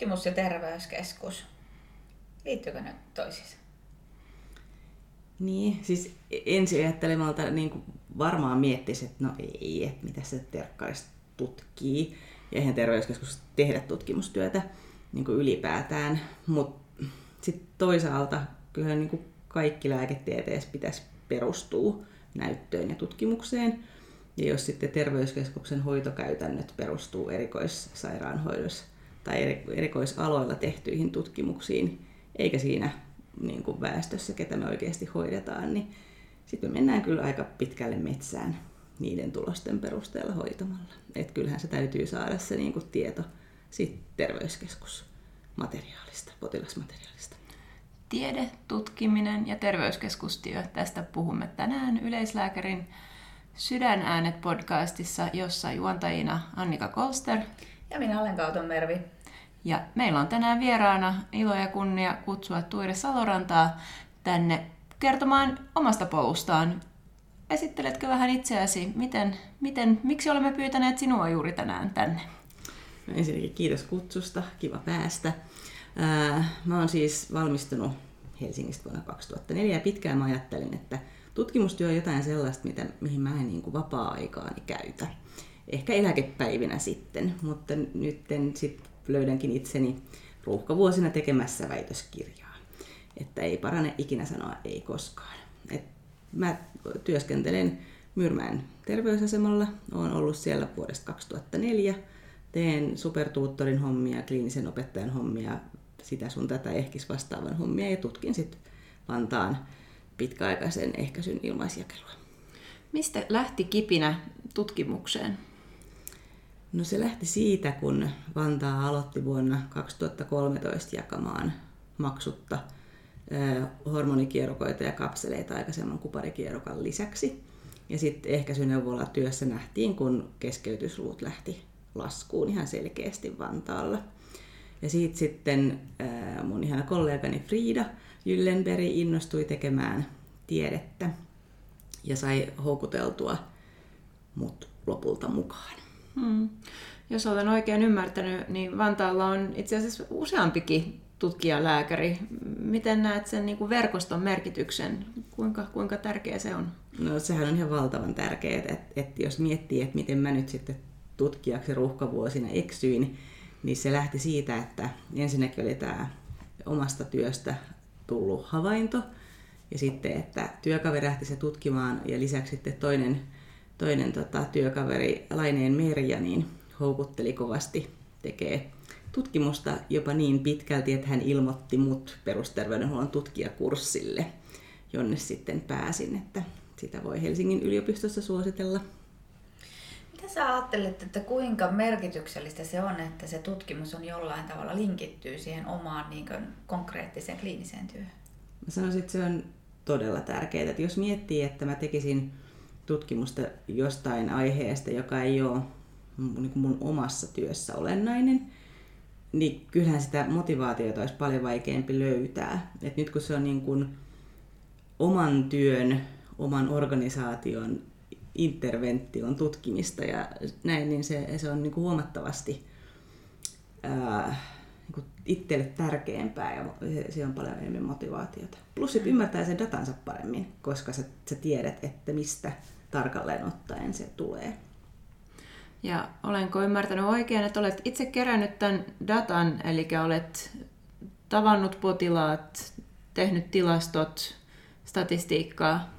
tutkimus- ja terveyskeskus, liittyykö ne toisiinsa? Niin, siis ensi ajattelemalta niin varmaan miettisi, että no ei, että mitä se terkkaisi tutkii. Ja eihän terveyskeskus tehdä tutkimustyötä niin kuin ylipäätään. Mutta sitten toisaalta kyllä niin kuin kaikki lääketieteessä pitäisi perustua näyttöön ja tutkimukseen. Ja jos sitten terveyskeskuksen hoitokäytännöt perustuu erikoissairaanhoidossa tai erikoisaloilla tehtyihin tutkimuksiin, eikä siinä niin kuin väestössä, ketä me oikeasti hoidetaan, niin sitten me mennään kyllä aika pitkälle metsään niiden tulosten perusteella hoitamalla. Et kyllähän se täytyy saada se niin kuin tieto sit terveyskeskusmateriaalista, potilasmateriaalista. Tiede, tutkiminen ja terveyskeskustyö. Tästä puhumme tänään yleislääkärin Sydänäänet podcastissa, jossa juontajina Annika Kolster ja minä olen Kauton Mervi. Ja meillä on tänään vieraana ilo ja kunnia kutsua Tuire Salorantaa tänne kertomaan omasta polustaan. Esitteletkö vähän itseäsi, miten, miten, miksi olemme pyytäneet sinua juuri tänään tänne? No ensinnäkin kiitos kutsusta, kiva päästä. Mä oon siis valmistunut Helsingistä vuonna 2004 ja pitkään mä ajattelin, että tutkimustyö on jotain sellaista, mitä, mihin mä en niin kuin vapaa-aikaani käytä. Ehkä eläkepäivinä sitten, mutta nyt sit löydänkin itseni ruuhkavuosina tekemässä väitöskirjaa. Että ei parane ikinä sanoa ei koskaan. Et mä työskentelen Myrmään terveysasemalla, olen ollut siellä vuodesta 2004, teen supertuuttorin hommia, kliinisen opettajan hommia, sitä sun tätä ehkis vastaavan hommia ja tutkin sitten Vantaan pitkäaikaisen ehkäisyn ilmaisjakelua. Mistä lähti kipinä tutkimukseen? No se lähti siitä, kun Vantaa aloitti vuonna 2013 jakamaan maksutta hormonikierrokoita ja kapseleita aikaisemman kuparikierrokan lisäksi. Ja sitten ehkäisyneuvola työssä nähtiin, kun keskeytysluvut lähti laskuun ihan selkeästi Vantaalla. Ja siitä sitten mun ihana kollegani Frida Jyllenberg innostui tekemään tiedettä ja sai houkuteltua mut lopulta mukaan. Hmm. Jos olen oikein ymmärtänyt, niin Vantaalla on itse asiassa useampikin tutkijalääkäri. Miten näet sen niin kuin verkoston merkityksen? Kuinka, kuinka tärkeä se on? No sehän on ihan valtavan tärkeää, että, että jos miettii, että miten mä nyt sitten tutkijaksi ruuhkavuosina eksyin, niin se lähti siitä, että ensinnäkin oli tämä omasta työstä tullut havainto, ja sitten, että työkaveri lähti se tutkimaan, ja lisäksi sitten toinen toinen tota, työkaveri Laineen Merja niin houkutteli kovasti tekee tutkimusta jopa niin pitkälti, että hän ilmoitti mut perusterveydenhuollon tutkijakurssille, jonne sitten pääsin, että sitä voi Helsingin yliopistossa suositella. Mitä sä ajattelet, että kuinka merkityksellistä se on, että se tutkimus on jollain tavalla linkittyy siihen omaan niin konkreettiseen kliiniseen työhön? Mä sanoisin, että se on todella tärkeää. Että jos miettii, että mä tekisin tutkimusta jostain aiheesta, joka ei ole niin mun omassa työssä olennainen, niin kyllähän sitä motivaatiota olisi paljon vaikeampi löytää. Et nyt kun se on niin kuin oman työn, oman organisaation intervention tutkimista ja näin, niin se, se on niin kuin huomattavasti ää, niin kuin itselle tärkeämpää ja se, on paljon enemmän motivaatiota. Plus sit ymmärtää sen datansa paremmin, koska sä, sä tiedät, että mistä tarkalleen ottaen se tulee. Ja olenko ymmärtänyt oikein, että olet itse kerännyt tämän datan, eli olet tavannut potilaat, tehnyt tilastot, statistiikkaa?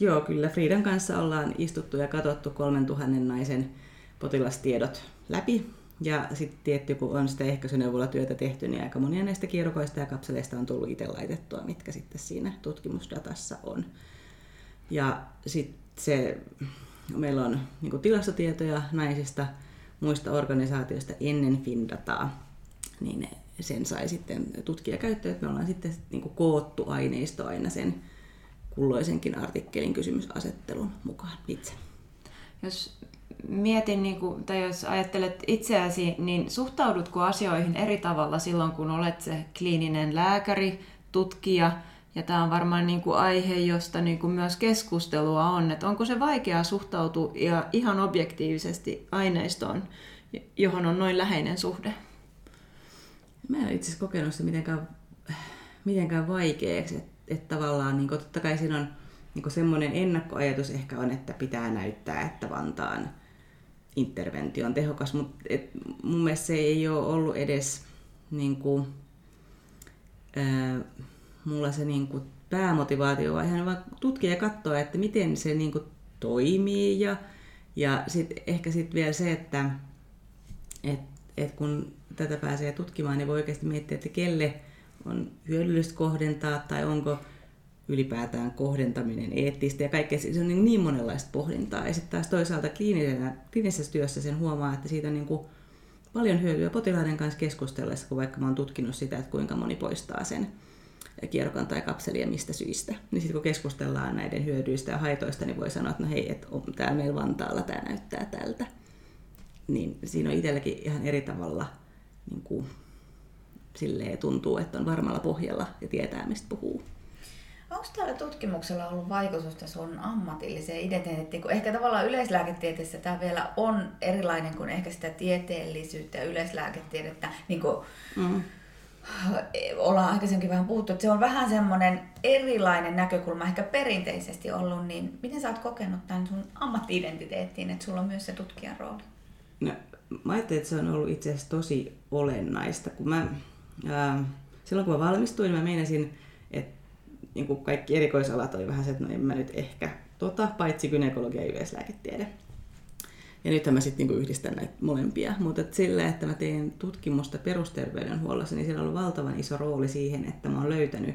Joo, kyllä. Friidan kanssa ollaan istuttu ja katsottu 3000 naisen potilastiedot läpi. Ja sitten tietty, kun on sitä ehkäisyneuvola-työtä tehty, niin aika monia näistä kierrokoista ja kapseleista on tullut itse laitettua, mitkä sitten siinä tutkimusdatassa on. Ja sitten se, meillä on niin tilastotietoja naisista muista organisaatioista ennen Findataa, niin sen sai sitten tutkija käyttöön, että me ollaan sitten niin koottu aineisto aina sen kulloisenkin artikkelin kysymysasettelun mukaan itse. Jos mietin, niin kuin, tai jos ajattelet itseäsi, niin suhtaudutko asioihin eri tavalla silloin, kun olet se kliininen lääkäri, tutkija, ja tämä on varmaan niin kuin aihe, josta niin kuin myös keskustelua on, että onko se vaikeaa suhtautua ja ihan objektiivisesti aineistoon, johon on noin läheinen suhde? Mä en itse asiassa kokenut sitä mitenkään, mitenkään vaikeaksi. Että et tavallaan niin totta kai siinä on niin semmoinen ennakkoajatus ehkä on, että pitää näyttää, että Vantaan interventio on tehokas, mutta et mun mielestä se ei ole ollut edes niin kuin, ää, mulla se niin kuin päämotivaatio, vaan ihan vaan tutkia ja katsoa, että miten se niin kuin toimii ja, ja sitten ehkä sitten vielä se, että et, et kun tätä pääsee tutkimaan, niin voi oikeasti miettiä, että kelle on hyödyllistä kohdentaa tai onko ylipäätään kohdentaminen eettistä ja kaikkea. Se on niin, niin monenlaista pohdintaa. Ja sitten taas toisaalta kliinisessä työssä sen huomaa, että siitä on niin kuin paljon hyötyä potilaiden kanssa keskustellessa, kun vaikka mä oon tutkinut sitä, että kuinka moni poistaa sen kierrokan tai kapseli ja mistä syistä. Niin sitten kun keskustellaan näiden hyödyistä ja haitoista, niin voi sanoa, että no hei, että täällä meillä Vantaalla tämä näyttää tältä. Niin siinä on itselläkin ihan eri tavalla niin kuin, silleen tuntuu, että on varmalla pohjalla ja tietää, mistä puhuu. Onko tällä tutkimuksella ollut vaikutusta sun ammatilliseen identiteettiin? Kun ehkä tavallaan yleislääketieteessä tämä vielä on erilainen kuin ehkä sitä tieteellisyyttä ja yleislääketiedettä. Niin kuin mm. Ollaan aikaisemmin vähän puhuttu, että se on vähän semmoinen erilainen näkökulma ehkä perinteisesti ollut. Niin miten sä oot kokenut tämän sun ammatti-identiteettiin, että sulla on myös se tutkijan rooli? No, mä ajattelin, että se on ollut itse asiassa tosi olennaista. Kun mä, ää, silloin kun mä valmistuin, mä meinasin, että niin kuin kaikki erikoisalat oli vähän se, että no en mä nyt ehkä tota, paitsi gynekologia ja yleislääketiede. Ja nythän mä sitten niin yhdistän näitä molempia. Mutta sillä, että mä teen tutkimusta perusterveydenhuollossa, niin siellä on valtavan iso rooli siihen, että mä oon löytänyt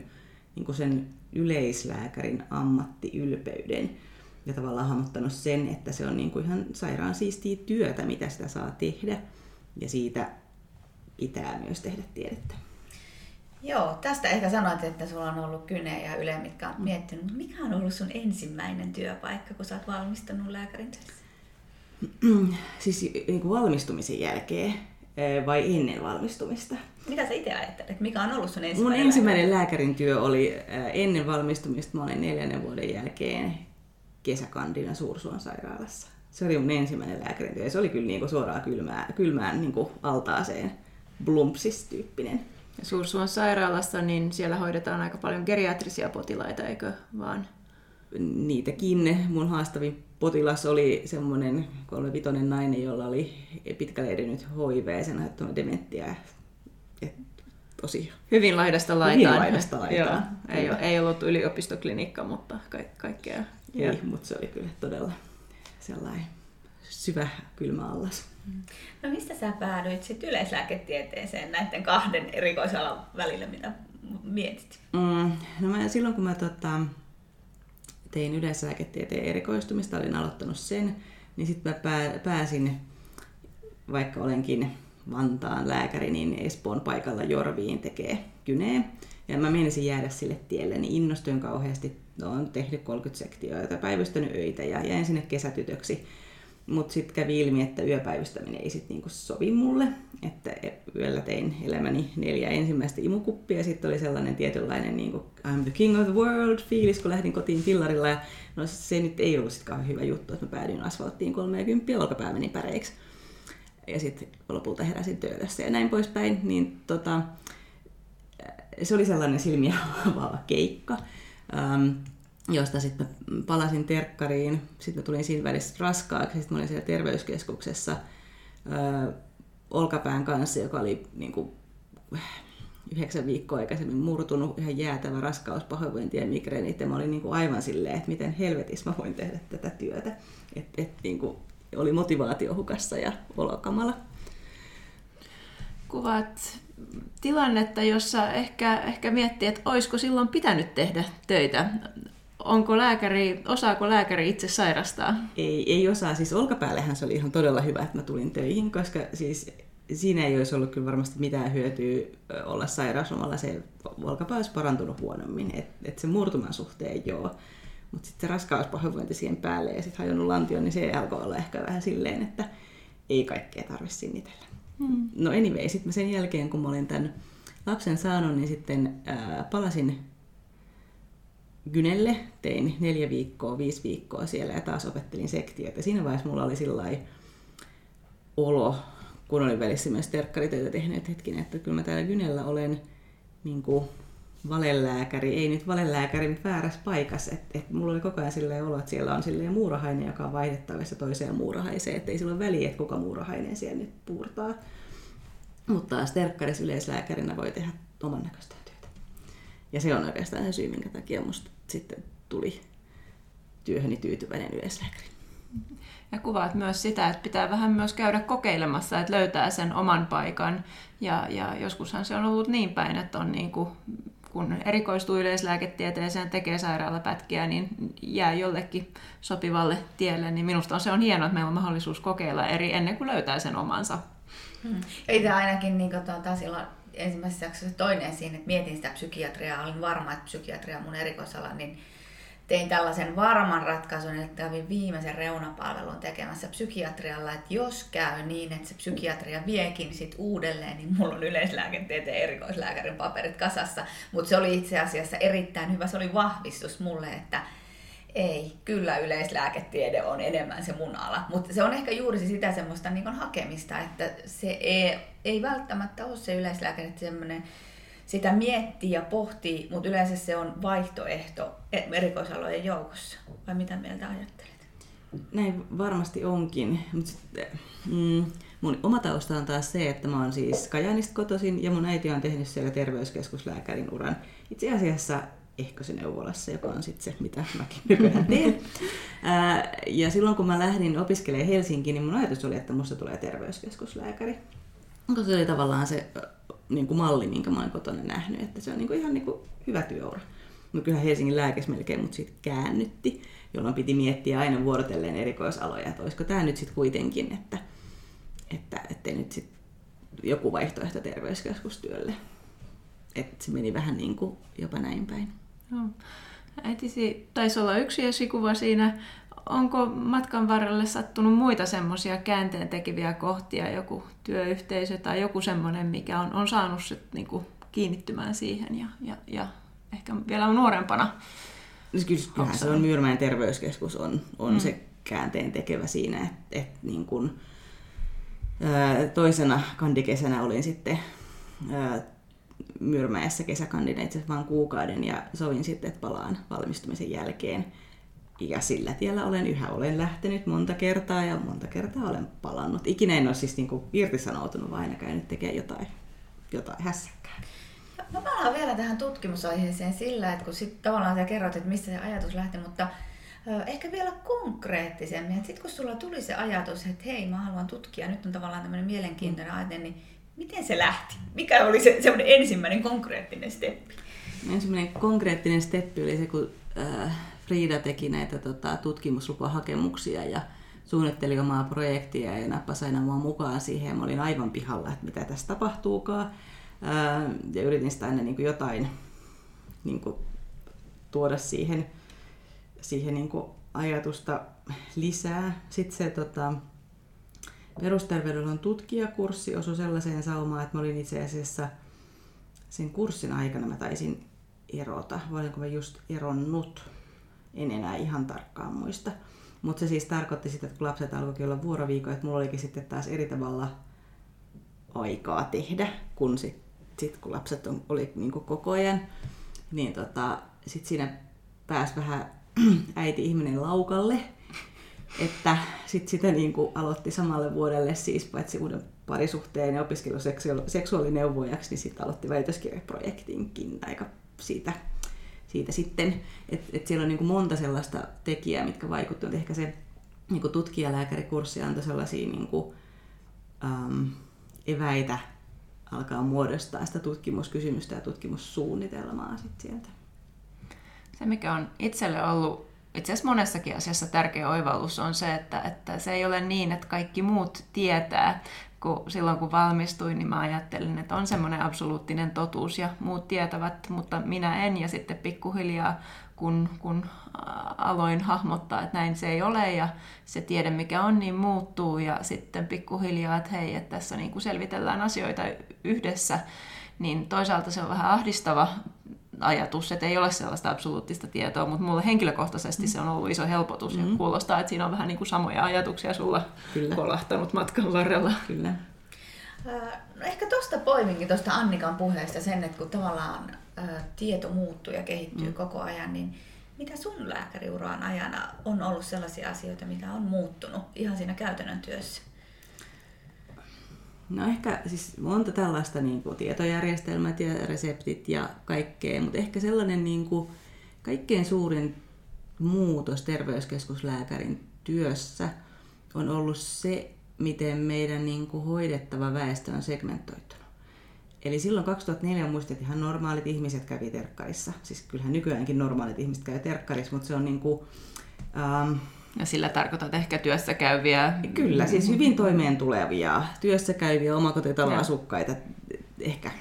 niin sen yleislääkärin ammattiylpeyden ja tavallaan hahmottanut sen, että se on niin kuin ihan sairaan siistiä työtä, mitä sitä saa tehdä. Ja siitä pitää myös tehdä tiedettä. Joo, tästä ehkä sanoit, että sulla on ollut Kyne ja Yle, mitkä on miettinyt, mikä on ollut sun ensimmäinen työpaikka, kun sä oot valmistunut lääkärin töissä? siis niin kuin valmistumisen jälkeen eh, vai ennen valmistumista? Mitä sä itse ajattelet? Mikä on ollut sun ensimmäinen Mun ensimmäinen lääkärin työ oli eh, ennen valmistumista. Mä olin neljännen vuoden jälkeen kesäkandina Suursuon sairaalassa. Se oli mun ensimmäinen lääkärin työ. Se oli kyllä niin kuin suoraan kylmään, kylmään niin kuin altaaseen Blumpsis-tyyppinen. Suursuon sairaalassa, niin siellä hoidetaan aika paljon geriatrisia potilaita, eikö vaan? Niitäkin. Mun haastavin potilas oli semmoinen kolmevitonen nainen, jolla oli pitkälle edennyt HIV, sen aiheuttama dementia. Et tosi hyvin laidasta laitaan. Hyvin laidasta laitaan. Joo, ei, ei ollut yliopistoklinikka, mutta ka- kaikkea. Ei, mutta se oli kyllä todella sellainen syvä kylmä allas. No mistä sä päädyit sitten yleislääketieteeseen näiden kahden erikoisalan välillä, mitä mietit? Mm, no mä, silloin kun mä tota, tein yleislääketieteen erikoistumista, olin aloittanut sen, niin sitten mä pää, pääsin, vaikka olenkin Vantaan lääkäri, niin Espoon paikalla Jorviin tekee kyneen. Ja mä menisin jäädä sille tielle, niin innostuin kauheasti. On tehnyt 30 sektioita, päivystänyt öitä ja jäin sinne kesätytöksi mutta sitten kävi ilmi, että yöpäivystäminen ei sitten niinku sovi mulle. Että yöllä tein elämäni neljä ensimmäistä imukuppia. Sitten oli sellainen tietynlainen niinku, I'm the king of the world fiilis, kun lähdin kotiin fillarilla. Ja no, se nyt ei ollut sitten hyvä juttu, että mä päädyin asfalttiin 30 ja olkapää meni päreiksi. Ja sitten lopulta heräsin töölössä ja näin poispäin. Niin tota, se oli sellainen silmiä avaava keikka. Um, josta sitten palasin terkkariin. Sitten tulin siinä välissä raskaaksi. Sitten olin siellä terveyskeskuksessa ö, olkapään kanssa, joka oli niin kuin, yhdeksän viikkoa aikaisemmin murtunut, ihan jäätävä raskaus, pahoinvointi ja migreenit. Ja mä olin niin kuin aivan silleen, että miten helvetissä mä voin tehdä tätä työtä. Et, et, niin kuin, oli motivaatio hukassa ja olokamala. Kuvaat tilannetta, jossa ehkä, ehkä miettii, että olisiko silloin pitänyt tehdä töitä onko lääkäri, osaako lääkäri itse sairastaa? Ei, ei osaa. Siis olkapäällehän se oli ihan todella hyvä, että mä tulin töihin, koska siis siinä ei olisi ollut kyllä varmasti mitään hyötyä olla sairauslomalla. Se olkapää olisi parantunut huonommin, että et se murtuman suhteen joo. Mutta sitten se raskauspahoinvointi siihen päälle ja sitten hajonnut lantio, niin se alkoi olla ehkä vähän silleen, että ei kaikkea tarvitse sinnitellä. Hmm. No anyway, sitten sen jälkeen kun mä olin tämän lapsen saanut, niin sitten ää, palasin Gynelle, tein neljä viikkoa, viisi viikkoa siellä ja taas opettelin sektioita. Siinä vaiheessa mulla oli sillai olo, kun olin välissä myös terkkaritöitä tehnyt, että hetkinen, että kyllä mä täällä Gynellä olen niin kuin valelääkäri, ei nyt valelääkäri, mutta väärässä paikassa. Että et mulla oli koko ajan silleen olo, että siellä on silleen muurahainen, joka on vaihdettavissa toiseen muurahaiseen, että ei sillä ole väliä, että kuka muurahainen siellä nyt puurtaa. Mutta taas terkkarissa yleislääkärinä voi tehdä oman näköistä työtä. Ja se on oikeastaan se syy, minkä takia musta sitten tuli työhöni tyytyväinen yleislääkäri. Ja kuvaat myös sitä, että pitää vähän myös käydä kokeilemassa, että löytää sen oman paikan. Ja, ja joskushan se on ollut niin päin, että on niin kuin, kun erikoistuu yleislääketieteeseen, tekee sairaalapätkiä, niin jää jollekin sopivalle tielle. Niin minusta on, se on hienoa, että meillä on mahdollisuus kokeilla eri ennen kuin löytää sen omansa. Hmm. Itse ainakin niin tuota, silloin ensimmäisessä jaksossa toinen siinä, että mietin sitä psykiatriaa, olin varma, että psykiatria on mun erikoisala, niin tein tällaisen varman ratkaisun, että kävin viimeisen reunapalvelun tekemässä psykiatrialla, että jos käy niin, että se psykiatria viekin sit uudelleen, niin mulla on yleislääketieteen erikoislääkärin paperit kasassa. Mutta se oli itse asiassa erittäin hyvä, se oli vahvistus mulle, että ei, kyllä yleislääketiede on enemmän se mun ala, mutta se on ehkä juuri sitä semmoista niin hakemista, että se ei, ei välttämättä ole se yleislääkäri semmoinen, sitä miettii ja pohtii, mutta yleensä se on vaihtoehto erikoisalojen joukossa. Vai mitä mieltä ajattelet? Näin varmasti onkin. Mutta mm, mun oma tausta on taas se, että mä oon siis Kajanista kotoisin ja mun äiti on tehnyt siellä terveyskeskuslääkärin uran. Itse asiassa ehkä se neuvolassa, joka on sitten se, mitä mäkin nykyään teen. ja silloin kun mä lähdin opiskelemaan Helsinkiin, niin mun ajatus oli, että musta tulee terveyskeskuslääkäri. Koska se oli tavallaan se niin kuin malli, minkä mä olen kotona nähnyt, että se on niin kuin ihan niin kuin hyvä työura. Mutta kyllä Helsingin lääkes melkein mut siitä käännytti, jolloin piti miettiä aina vuorotelleen erikoisaloja, että olisiko tämä nyt sitten kuitenkin, että, että ettei nyt sit joku vaihtoehto terveyskeskustyölle. Että se meni vähän niin kuin jopa näin päin. No. Äitisi taisi olla yksi esikuva siinä. Onko matkan varrelle sattunut muita semmoisia käänteen tekeviä kohtia, joku työyhteisö tai joku semmoinen, mikä on, on saanut sit niinku kiinnittymään siihen ja, ja, ja ehkä vielä nuorempana? No kyllä se on Myyrmäen terveyskeskus on, on mm. se käänteen tekevä siinä, että et niin kun, ää, toisena kandikesänä olin sitten ää, Myyrmäessä kesäkandina itse vain kuukauden ja sovin sitten, että palaan valmistumisen jälkeen. Ja sillä tiellä olen yhä olen lähtenyt monta kertaa ja monta kertaa olen palannut. Ikinä en ole siis niin kuin irtisanoutunut, vaan aina käynyt tekemään jotain, jotain hässäkkää. Mä palaan vielä tähän tutkimusaiheeseen sillä, että kun sit tavallaan sä kerrot, että mistä se ajatus lähti, mutta ehkä vielä konkreettisemmin. Sitten kun sulla tuli se ajatus, että hei, mä haluan tutkia, nyt on tavallaan tämmöinen mielenkiintoinen ajatus, niin Miten se lähti? Mikä oli se semmoinen ensimmäinen konkreettinen steppi? Ensimmäinen konkreettinen steppi oli se, kun äh, Frida teki näitä tota, tutkimuslupahakemuksia ja suunnitteli omaa projektia ja nappasi aina mua mukaan siihen. Mä olin aivan pihalla, että mitä tässä tapahtuukaan. Äh, ja yritin sitä aina niin kuin jotain niin kuin, tuoda siihen, siihen niin kuin ajatusta lisää. Sitten se tota, perusterveydenhuollon tutkijakurssi osui sellaiseen saumaan, että mä olin itse asiassa sen kurssin aikana mä taisin erota, vai olinko mä just eronnut, en enää ihan tarkkaan muista. Mutta se siis tarkoitti sitä, että kun lapset alkoikin olla vuoroviikko, että mulla olikin sitten taas eri tavalla aikaa tehdä, kun sit, sit kun lapset on, oli niin koko ajan, niin tota, sit siinä pääsi vähän äiti ihminen laukalle, että sit sitä niin kuin aloitti samalle vuodelle siis paitsi uuden parisuhteen ja opiskelu seksuaalineuvojaksi, niin sitten aloitti väitöskirjaprojektinkin aika siitä, siitä sitten. Että et siellä on niin kuin monta sellaista tekijää, mitkä vaikuttavat. Ehkä se niin kuin tutkijalääkärikurssi antoi sellaisia niin kuin, äm, eväitä alkaa muodostaa sitä tutkimuskysymystä ja tutkimussuunnitelmaa sit sieltä. Se, mikä on itselle ollut itse asiassa monessakin asiassa tärkeä oivallus on se, että, että se ei ole niin, että kaikki muut tietää. Kun silloin kun valmistuin, niin mä ajattelin, että on semmoinen absoluuttinen totuus ja muut tietävät, mutta minä en. Ja sitten pikkuhiljaa, kun, kun aloin hahmottaa, että näin se ei ole ja se tiede mikä on, niin muuttuu. Ja sitten pikkuhiljaa, että hei, että tässä niin kuin selvitellään asioita yhdessä, niin toisaalta se on vähän ahdistava ajatus, että ei ole sellaista absoluuttista tietoa, mutta mulle henkilökohtaisesti mm. se on ollut iso helpotus mm. ja kuulostaa, että siinä on vähän niin kuin samoja ajatuksia sulla Kyllä. kolahtanut matkan varrella. Kyllä. No ehkä tuosta poiminkin, tuosta Annikan puheesta sen, että kun tavallaan tieto muuttuu ja kehittyy mm. koko ajan, niin mitä sun lääkäriuraan ajana on ollut sellaisia asioita, mitä on muuttunut ihan siinä käytännön työssä? No ehkä siis monta tällaista niin kuin tietojärjestelmät ja reseptit ja kaikkea, mutta ehkä sellainen niin kuin kaikkein suurin muutos terveyskeskuslääkärin työssä on ollut se, miten meidän niin kuin hoidettava väestö on segmentoitunut. Eli silloin 2004 muistet ihan normaalit ihmiset kävi terkkarissa. Siis kyllähän nykyäänkin normaalit ihmiset käy terkkarissa, mutta se on niin kuin, ähm, ja sillä tarkoitat ehkä työssä käyviä... Kyllä, siis hyvin toimeen tulevia, työssä käyviä omakotitaloasukkaita. Ehkä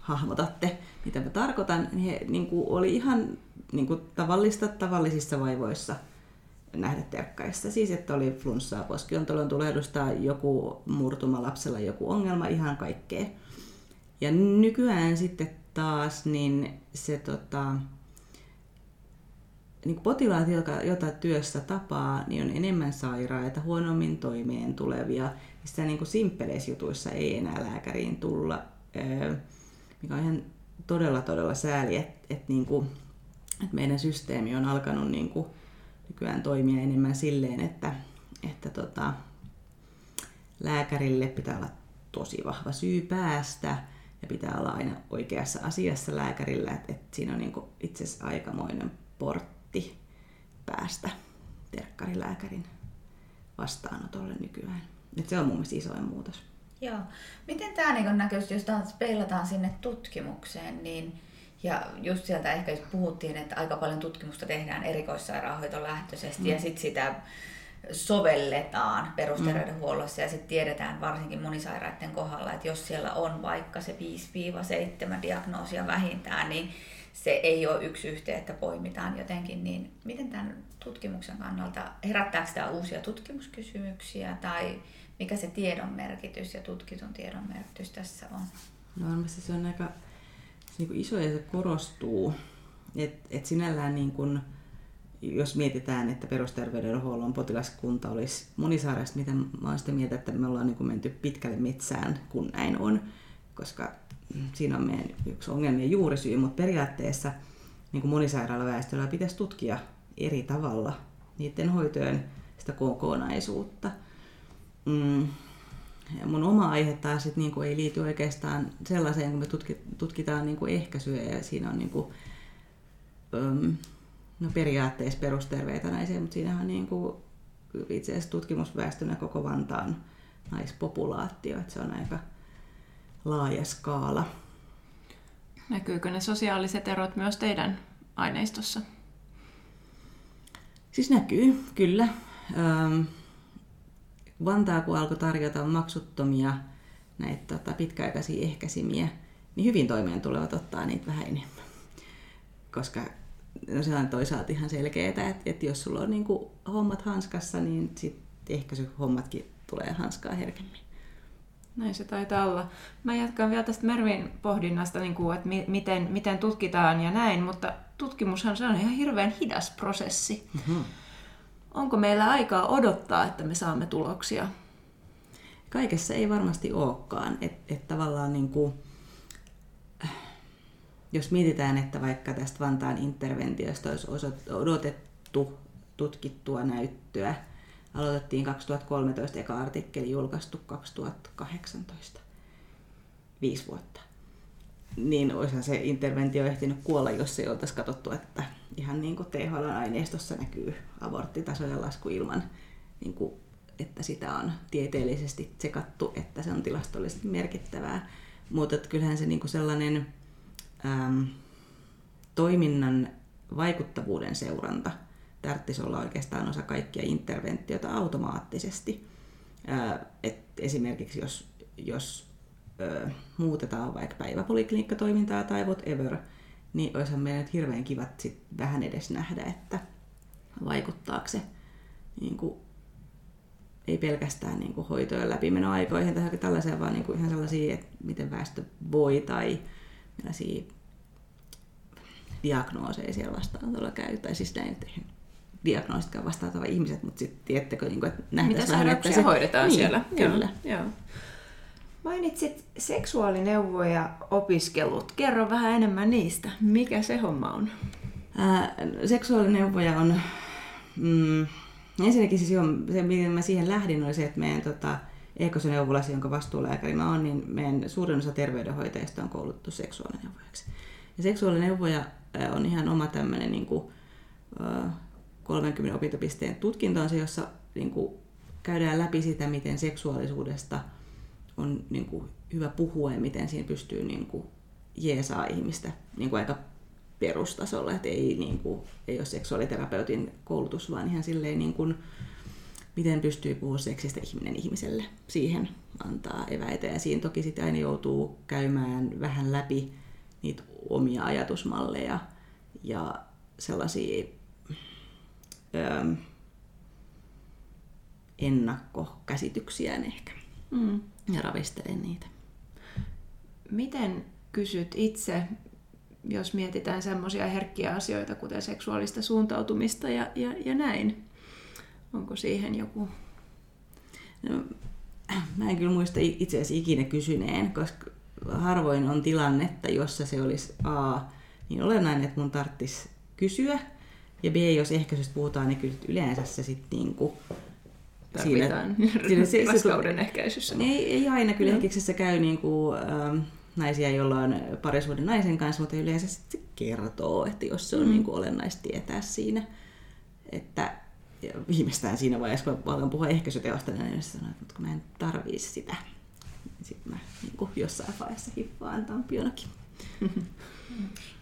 hahmotatte, mitä mä tarkoitan. He niin kuin, oli ihan niin kuin, tavallista tavallisissa vaivoissa nähdä terkkarissa. Siis, että oli flunssaa, poskiontolon tulehdusta, joku murtuma lapsella, joku ongelma, ihan kaikkea. Ja nykyään sitten taas niin se tota, niin potilaat, jotka, jota työssä tapaa, niin on enemmän sairaita, huonommin toimeen tulevia. Sitä niin kuin simppeleissä jutuissa ei enää lääkäriin tulla, mikä on ihan todella todella sääli, että, että, niin kuin, että meidän systeemi on alkanut niin kuin nykyään toimia enemmän silleen, että, että tota, lääkärille pitää olla tosi vahva syy päästä ja pitää olla aina oikeassa asiassa lääkärillä, että, että siinä on niin itse asiassa aikamoinen portti päästä terkkarilääkärin vastaanotolle nykyään. Et se on mun mielestä isoin muutos. Joo. Miten tämä niin näköisesti, jos taas peilataan sinne tutkimukseen, niin ja just sieltä ehkä jos puhuttiin, että aika paljon tutkimusta tehdään erikoissairaanhoitolähtöisesti mm. ja sitten sitä sovelletaan perusterveydenhuollossa ja sitten tiedetään varsinkin monisairaiden kohdalla, että jos siellä on vaikka se 5-7 diagnoosia vähintään, niin se ei ole yksi yhteen, että poimitaan jotenkin, niin miten tämän tutkimuksen kannalta, herättääkö tämä uusia tutkimuskysymyksiä tai mikä se tiedon merkitys ja tutkitun tiedon merkitys tässä on? No varmasti se on aika niin kuin iso ja se korostuu, että et sinällään niin kuin, jos mietitään, että perusterveydenhuollon potilaskunta olisi monisairaista, mitä mä olen sitä mieltä, että me ollaan niin kuin menty pitkälle metsään, kun näin on, koska siinä on meidän yksi ongelmien juurisyy, mutta periaatteessa niin kuin monisairaalaväestöllä pitäisi tutkia eri tavalla niiden hoitojen sitä kokonaisuutta. Mm. Ja mun oma aihe taas sit niinku ei liity oikeastaan sellaiseen, kun me tutkitaan niinku ehkäisyä ja siinä on niinku, um, no periaatteessa perusterveitä naisia, mutta siinä on niinku itse asiassa tutkimusväestönä koko Vantaan naispopulaatio, että se on aika laaja skaala. Näkyykö ne sosiaaliset erot myös teidän aineistossa? Siis näkyy, kyllä. Vantaa, kun alkoi tarjota maksuttomia näitä tota, pitkäaikaisia ehkäisimiä, niin hyvin toimeen tulevat ottaa niitä vähän enemmän. Koska no se on toisaalta ihan selkeää, että, että jos sulla on niin kuin hommat hanskassa, niin sitten ehkäisyhommatkin tulee hanskaa herkemmin. Näin se taitaa olla. Mä jatkan vielä tästä Mervin pohdinnasta, niin kuin, että miten, miten tutkitaan ja näin, mutta tutkimushan se on ihan hirveän hidas prosessi. Mm-hmm. Onko meillä aikaa odottaa, että me saamme tuloksia? Kaikessa ei varmasti olekaan. Että et tavallaan niin kuin, jos mietitään, että vaikka tästä Vantaan interventiosta olisi odotettu tutkittua näyttöä, aloitettiin 2013 eka artikkeli julkaistu 2018. Viisi vuotta. Niin olisihan se interventio ehtinyt kuolla, jos ei oltaisi katsottu, että ihan niin kuin THL-aineistossa näkyy aborttitasojen lasku ilman, niin kuin, että sitä on tieteellisesti tsekattu, että se on tilastollisesti merkittävää. Mutta kyllähän se niin kuin sellainen äm, toiminnan vaikuttavuuden seuranta – tarvitsisi olla oikeastaan osa kaikkia interventioita automaattisesti. Et esimerkiksi jos, jos ö, muutetaan vaikka päiväpolikliikkatoimintaa tai whatever, niin olisihan meidän nyt hirveän kivat sit vähän edes nähdä, että vaikuttaako se niin kuin, ei pelkästään niin kuin hoitojen läpimenoaikoihin tai tällaisia, vaan niin kuin ihan sellaisia, että miten väestö voi tai millaisia diagnooseja siellä vastaanotolla käy. Tai siis näin, diagnoostikkaan vastaanottava ihmiset, mutta sitten tiedättekö, niin kuin, että nähtäisiin Mitä vähän, että se... hoidetaan niin, siellä. Kyllä. Joo. Mainitsit seksuaalineuvoja opiskelut. Kerro vähän enemmän niistä. Mikä se homma on? Ää, seksuaalineuvoja on... Mm, ensinnäkin siis jo, se, miten mä siihen lähdin, oli se, että meidän tota, Ekosoneuvolasi, jonka vastuulääkäri mä oon, niin meidän suurin osa terveydenhoitajista on koulutettu seksuaalineuvojaksi. Ja seksuaalineuvoja on ihan oma tämmöinen niin kuin, 30 opintopisteen tutkinto se, jossa niin kuin, käydään läpi sitä, miten seksuaalisuudesta on niin kuin, hyvä puhua ja miten siinä pystyy niin kuin, jeesaa ihmistä niin kuin aika perustasolla, että ei, niin kuin, ei ole seksuaaliterapeutin koulutus, vaan ihan silleen niin kuin, miten pystyy puhumaan seksistä ihminen ihmiselle. Siihen antaa eväitä ja siinä toki sitten aina joutuu käymään vähän läpi niitä omia ajatusmalleja ja sellaisia öö, ennakkokäsityksiään ehkä. Mm. Ja ravistelen niitä. Miten kysyt itse, jos mietitään semmoisia herkkiä asioita, kuten seksuaalista suuntautumista ja, ja, ja näin? Onko siihen joku? No, mä en kyllä muista itse asiassa ikinä kysyneen, koska harvoin on tilannetta, jossa se olisi A, niin olennainen, että mun tarvitsisi kysyä, ja B, jos ehkäisystä puhutaan, niin kyllä yleensä se sitten niinku Siinä, siinä se, raskauden ehkäisyssä. Ei, ei aina, kyllä no. ehkäisyssä käy niinku, ähm, naisia, joilla on parisuuden naisen kanssa, mutta yleensä se kertoo, että jos se on mm. niinku olennaista tietää siinä, että ja viimeistään siinä vaiheessa, kun aloin puhua ehkäisyteosta, niin sanoin, että kun mä en tarvii sitä. Sitten mä niin jossain vaiheessa hippaan tampionakin.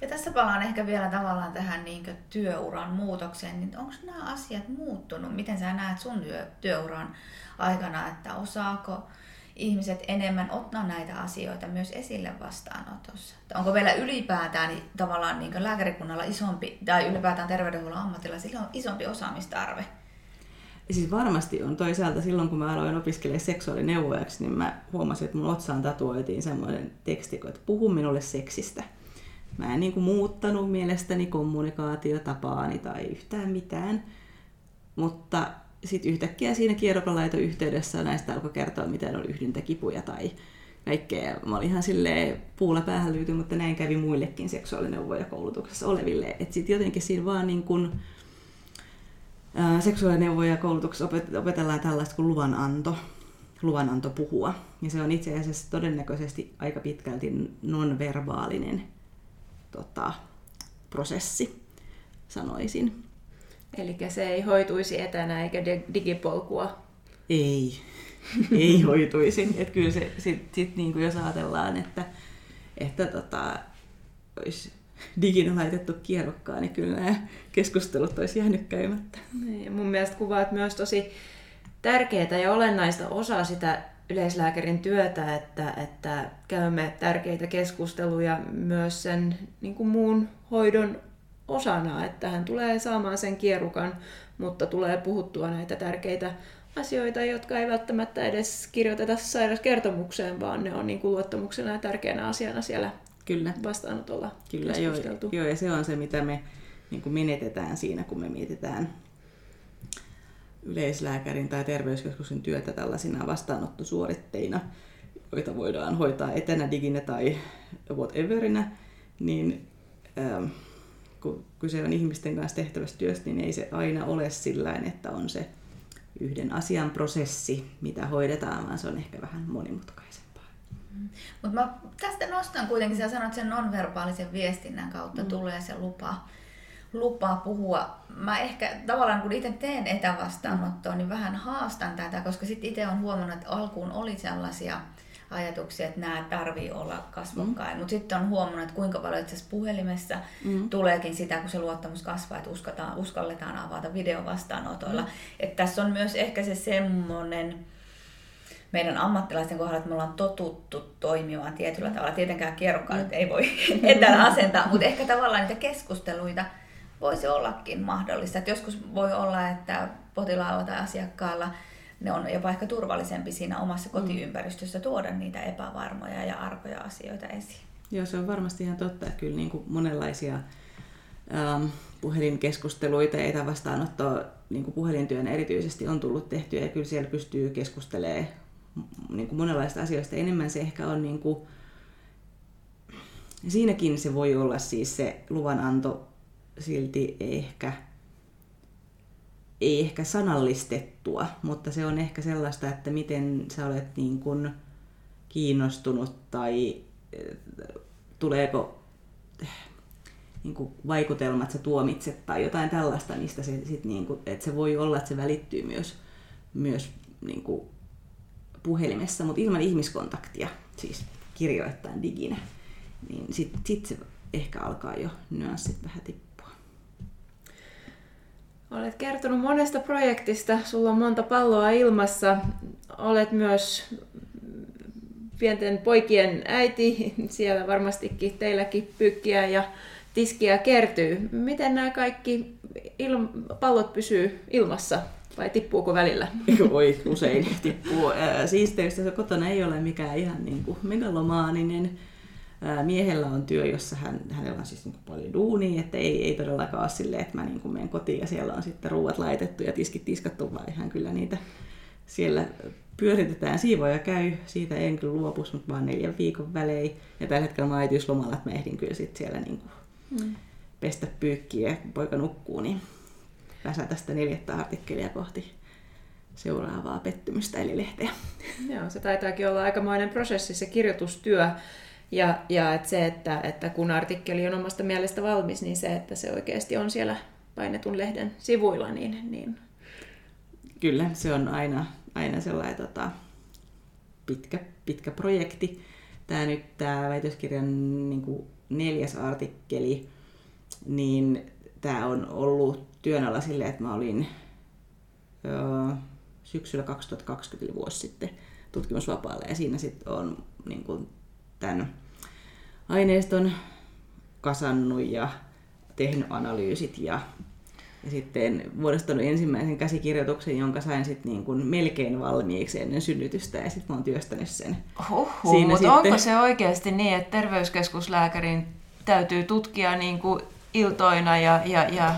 Ja tässä palaan ehkä vielä tavallaan tähän niin työuran muutokseen, niin onko nämä asiat muuttunut? Miten sä näet sun työ, työuran aikana, että osaako ihmiset enemmän ottaa näitä asioita myös esille vastaanotossa? Onko meillä ylipäätään niin tavallaan niin lääkärikunnalla isompi, tai ylipäätään terveydenhuollon ammattilaisilla on isompi osaamistarve? Siis varmasti on toisaalta silloin, kun mä aloin opiskelemaan seksuaalineuvojaksi, niin mä huomasin, että mun otsaan tatuoitiin semmoinen teksti, että puhu minulle seksistä. Mä en niin kuin muuttanut mielestäni kommunikaatiotapaani tai yhtään mitään, mutta sitten yhtäkkiä siinä kierrokalaiton yhteydessä näistä alkoi kertoa, miten oli yhdyntäkipuja tai kaikkea. Mä olin ihan silleen puulla päähän lyyty, mutta näin kävi muillekin seksuaalineuvoja koulutuksessa oleville. Että sitten jotenkin siinä vaan niin kuin, ää, seksuaalineuvoja koulutuksessa opet- opetellaan tällaista kuin luvananto, luvananto puhua. Ja se on itse asiassa todennäköisesti aika pitkälti nonverbaalinen tota, prosessi, sanoisin. Eli se ei hoituisi etänä eikä digipolkua? Ei, ei hoituisi. Et kyllä se sit, sit niin kuin jos ajatellaan, että, että tota, olisi diginä laitettu kierrokkaan, niin kyllä nämä keskustelut olisi jäänyt käymättä. Niin, mun mielestä kuvaat myös tosi tärkeää ja olennaista osaa sitä yleislääkärin työtä, että, että käymme tärkeitä keskusteluja myös sen niin kuin muun hoidon osana, että hän tulee saamaan sen kierukan, mutta tulee puhuttua näitä tärkeitä asioita, jotka ei välttämättä edes kirjoiteta sairauskertomukseen, vaan ne on niin kuin luottamuksena ja tärkeänä asiana siellä Kyllä. vastaanotolla Kyllä, joo, joo, ja se on se, mitä me niin kuin menetetään siinä, kun me mietitään yleislääkärin tai terveyskeskuksen työtä tällaisina vastaanottosuoritteina, joita voidaan hoitaa etänä, diginä tai whateverinä, niin ähm, kun kyse on ihmisten kanssa tehtävästä työstä, niin ei se aina ole sillä että on se yhden asian prosessi, mitä hoidetaan, vaan se on ehkä vähän monimutkaisempaa. Mm. Mutta mä tästä nostan kuitenkin, sä sanoit, sen nonverbaalisen viestinnän kautta mm. tulee se lupa lupaa puhua. Mä ehkä tavallaan kun itse teen etävastaanottoa, niin vähän haastan tätä, koska sitten itse on huomannut, että alkuun oli sellaisia ajatuksia, että nämä tarvii olla kasvokkain. Mm. Mutta sitten on huomannut, että kuinka paljon itse puhelimessa mm. tuleekin sitä, kun se luottamus kasvaa, että uskataan, uskalletaan avata videovastaanotoilla. Mm. Että tässä on myös ehkä se semmoinen meidän ammattilaisten kohdalla, että me ollaan totuttu toimimaan tietyllä tavalla. Tietenkään kierrokkaan mm. ei voi etänä asentaa, mutta ehkä tavallaan niitä keskusteluita voisi ollakin mahdollista. Että joskus voi olla, että potilaalla tai asiakkaalla ne on jopa ehkä turvallisempi siinä omassa mm. kotiympäristössä tuoda niitä epävarmoja ja arkoja asioita esiin. Joo, se on varmasti ihan totta, että kyllä niin kuin monenlaisia ähm, puhelinkeskusteluita ja etävastaanottoa niin kuin puhelintyön erityisesti on tullut tehtyä ja kyllä siellä pystyy keskustelemaan niin kuin monenlaista asioista. Enemmän se ehkä on niin kuin, siinäkin se voi olla siis se luvananto silti ehkä ei ehkä sanallistettua, mutta se on ehkä sellaista, että miten sä olet niin kuin kiinnostunut tai eh, tuleeko niin kuin vaikutelmat, sä tuomitset tai jotain tällaista, mistä se sit niin kuin, että se voi olla, että se välittyy myös, myös niin kuin puhelimessa, mutta ilman ihmiskontaktia, siis kirjoittain diginä, niin sitten sit se ehkä alkaa jo nyanssit vähän tippua. Olet kertonut monesta projektista, sulla on monta palloa ilmassa. Olet myös pienten poikien äiti, siellä varmastikin teilläkin pykkiä ja tiskiä kertyy. Miten nämä kaikki il- pallot pysyy ilmassa vai tippuuko välillä? Oi, usein tippuu. Siisteistä kotona ei ole mikään ihan niin kuin megalomaaninen. Miehellä on työ, jossa hän, hänellä on siis niin kuin paljon duunia, että ei, ei todellakaan ole silleen, että mä niin kuin menen kotiin ja siellä on sitten ruuat laitettu ja tiskit tiskattu, vaan ihan kyllä niitä siellä pyöritetään. Siivoja käy, siitä en kyllä luopus, mutta vaan neljän viikon välein. Ja tällä hetkellä mä äitiyslomalla, että mä ehdin kyllä sitten siellä niin kuin mm. pestä pyykkiä ja poika nukkuu, niin pääsään tästä neljättä artikkelia kohti seuraavaa pettymystä eli lehteä. Joo, se taitaakin olla aikamoinen prosessi, se kirjoitustyö. Ja, ja että se, että, että kun artikkeli on omasta mielestä valmis, niin se, että se oikeasti on siellä painetun lehden sivuilla, niin... niin... Kyllä, se on aina, aina sellainen tota, pitkä, pitkä projekti. Tämä nyt tämä väitöskirjan niin kuin neljäs artikkeli, niin tämä on ollut työn alla silleen, että mä olin ö, syksyllä 2020, eli vuosi sitten, tutkimusvapaalla. Ja siinä sitten on niin kuin, tämän aineiston kasannut ja tehnyt analyysit ja, ja sitten muodostanut ensimmäisen käsikirjoituksen, jonka sain sitten niin kuin melkein valmiiksi ennen synnytystä ja sitten mä oon työstänyt sen. Huhhuh, Siinä mutta sitten... onko se oikeasti niin, että terveyskeskuslääkärin täytyy tutkia niin kuin iltoina ja, ja, ja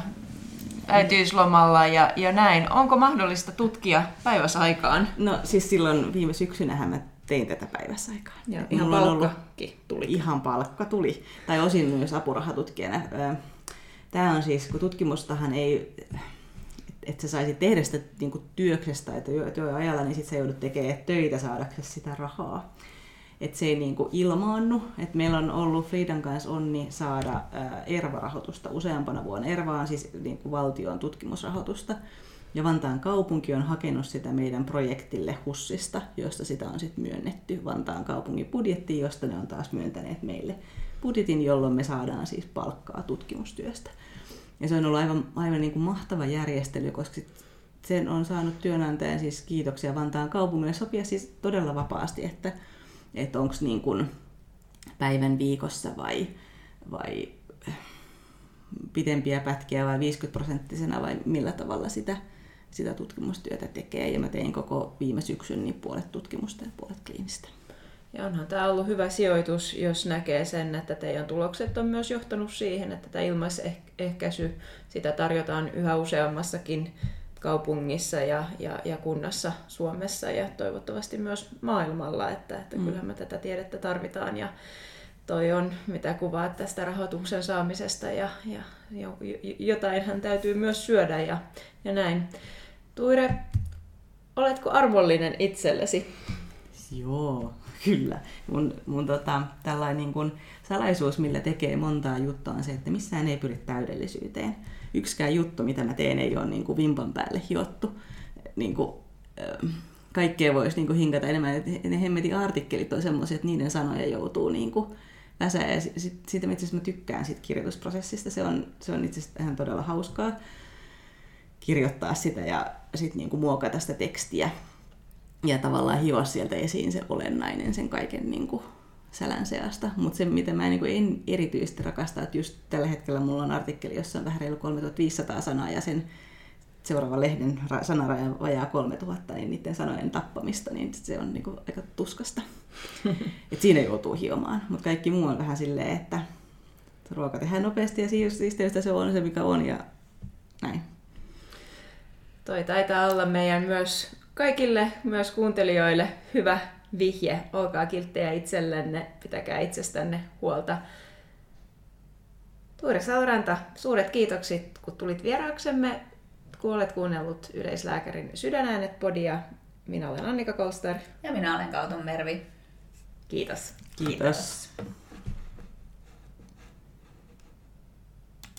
äitiyslomalla ja, ja näin. Onko mahdollista tutkia päiväsaikaan? No siis silloin viime syksynähän mä tein tätä päiväsaikaan. Ja ihan palkkakin tuli. Ihan palkka tuli. Tai osin myös apurahatutkijana. Tämä on siis, kun tutkimustahan ei, että sä saisit tehdä sitä niin kuin työksestä että työajalla, niin sitten sä joudut tekemään töitä saadaksesi sitä rahaa että se ei niin kuin ilmaannu. Et meillä on ollut Friidan kanssa onni saada ERVA-rahoitusta useampana vuonna. ERVA on siis niin kuin valtion tutkimusrahoitusta. Ja Vantaan kaupunki on hakenut sitä meidän projektille HUSista, josta sitä on sitten myönnetty Vantaan kaupungin budjettiin, josta ne on taas myöntäneet meille budjetin, jolloin me saadaan siis palkkaa tutkimustyöstä. Ja se on ollut aivan, aivan niin kuin mahtava järjestely, koska sen on saanut työnantajan siis kiitoksia Vantaan kaupungille sopia siis todella vapaasti, että että onko niin kuin päivän viikossa vai, vai pidempiä pätkiä vai 50 prosenttisena vai millä tavalla sitä, sitä tutkimustyötä tekee. Ja mä tein koko viime syksyn niin puolet tutkimusta ja puolet kliinistä. Ja onhan tämä ollut hyvä sijoitus, jos näkee sen, että teidän tulokset on myös johtanut siihen, että tämä ilmaisehkäisy, sitä tarjotaan yhä useammassakin kaupungissa ja, ja, ja kunnassa Suomessa ja toivottavasti myös maailmalla, että, että mm. kyllähän me tätä tiedettä tarvitaan ja toi on, mitä kuvaat tästä rahoituksen saamisesta ja, ja jotainhan täytyy myös syödä ja, ja näin. Tuire, oletko armollinen itsellesi? Joo, kyllä. Mun, mun tota, tällainen niin kun salaisuus, millä tekee montaa juttua, on se, että missään ei pyri täydellisyyteen yksikään juttu, mitä mä teen, ei ole niin kuin vimpan päälle hiottu. Niin kuin, kaikkea voisi niin kuin hinkata enemmän. Ne hemmetin artikkelit on semmoisia, että niiden sanoja joutuu niin kuin läsää. Ja siitä itse asiassa mä tykkään siitä kirjoitusprosessista. Se on, se on itse asiassa ihan todella hauskaa kirjoittaa sitä ja sitten niin kuin muokata sitä tekstiä ja tavallaan hioa sieltä esiin se olennainen sen kaiken niin kuin sälän seasta. Mutta se, mitä mä niin en erityisesti rakasta, että just tällä hetkellä mulla on artikkeli, jossa on vähän reilu 3500 sanaa ja sen seuraavan lehden sanaraja vajaa 3000, niin niiden sanojen tappamista, niin se on niin kuin aika tuskasta. Et siinä joutuu hiomaan, mutta kaikki muu on vähän silleen, että ruoka tehdään nopeasti ja siisteystä se on se, mikä on ja näin. Toi taitaa olla meidän myös kaikille myös kuuntelijoille hyvä vihje. Olkaa kilttejä itsellenne, pitäkää itsestänne huolta. Tuure Sauranta, suuret kiitokset, kun tulit vieraaksemme, kun olet kuunnellut yleislääkärin sydänäänet-podia. Minä olen Annika Kolstar. Ja minä olen Kauton Mervi. Kiitos. Kiitos. Kiitos.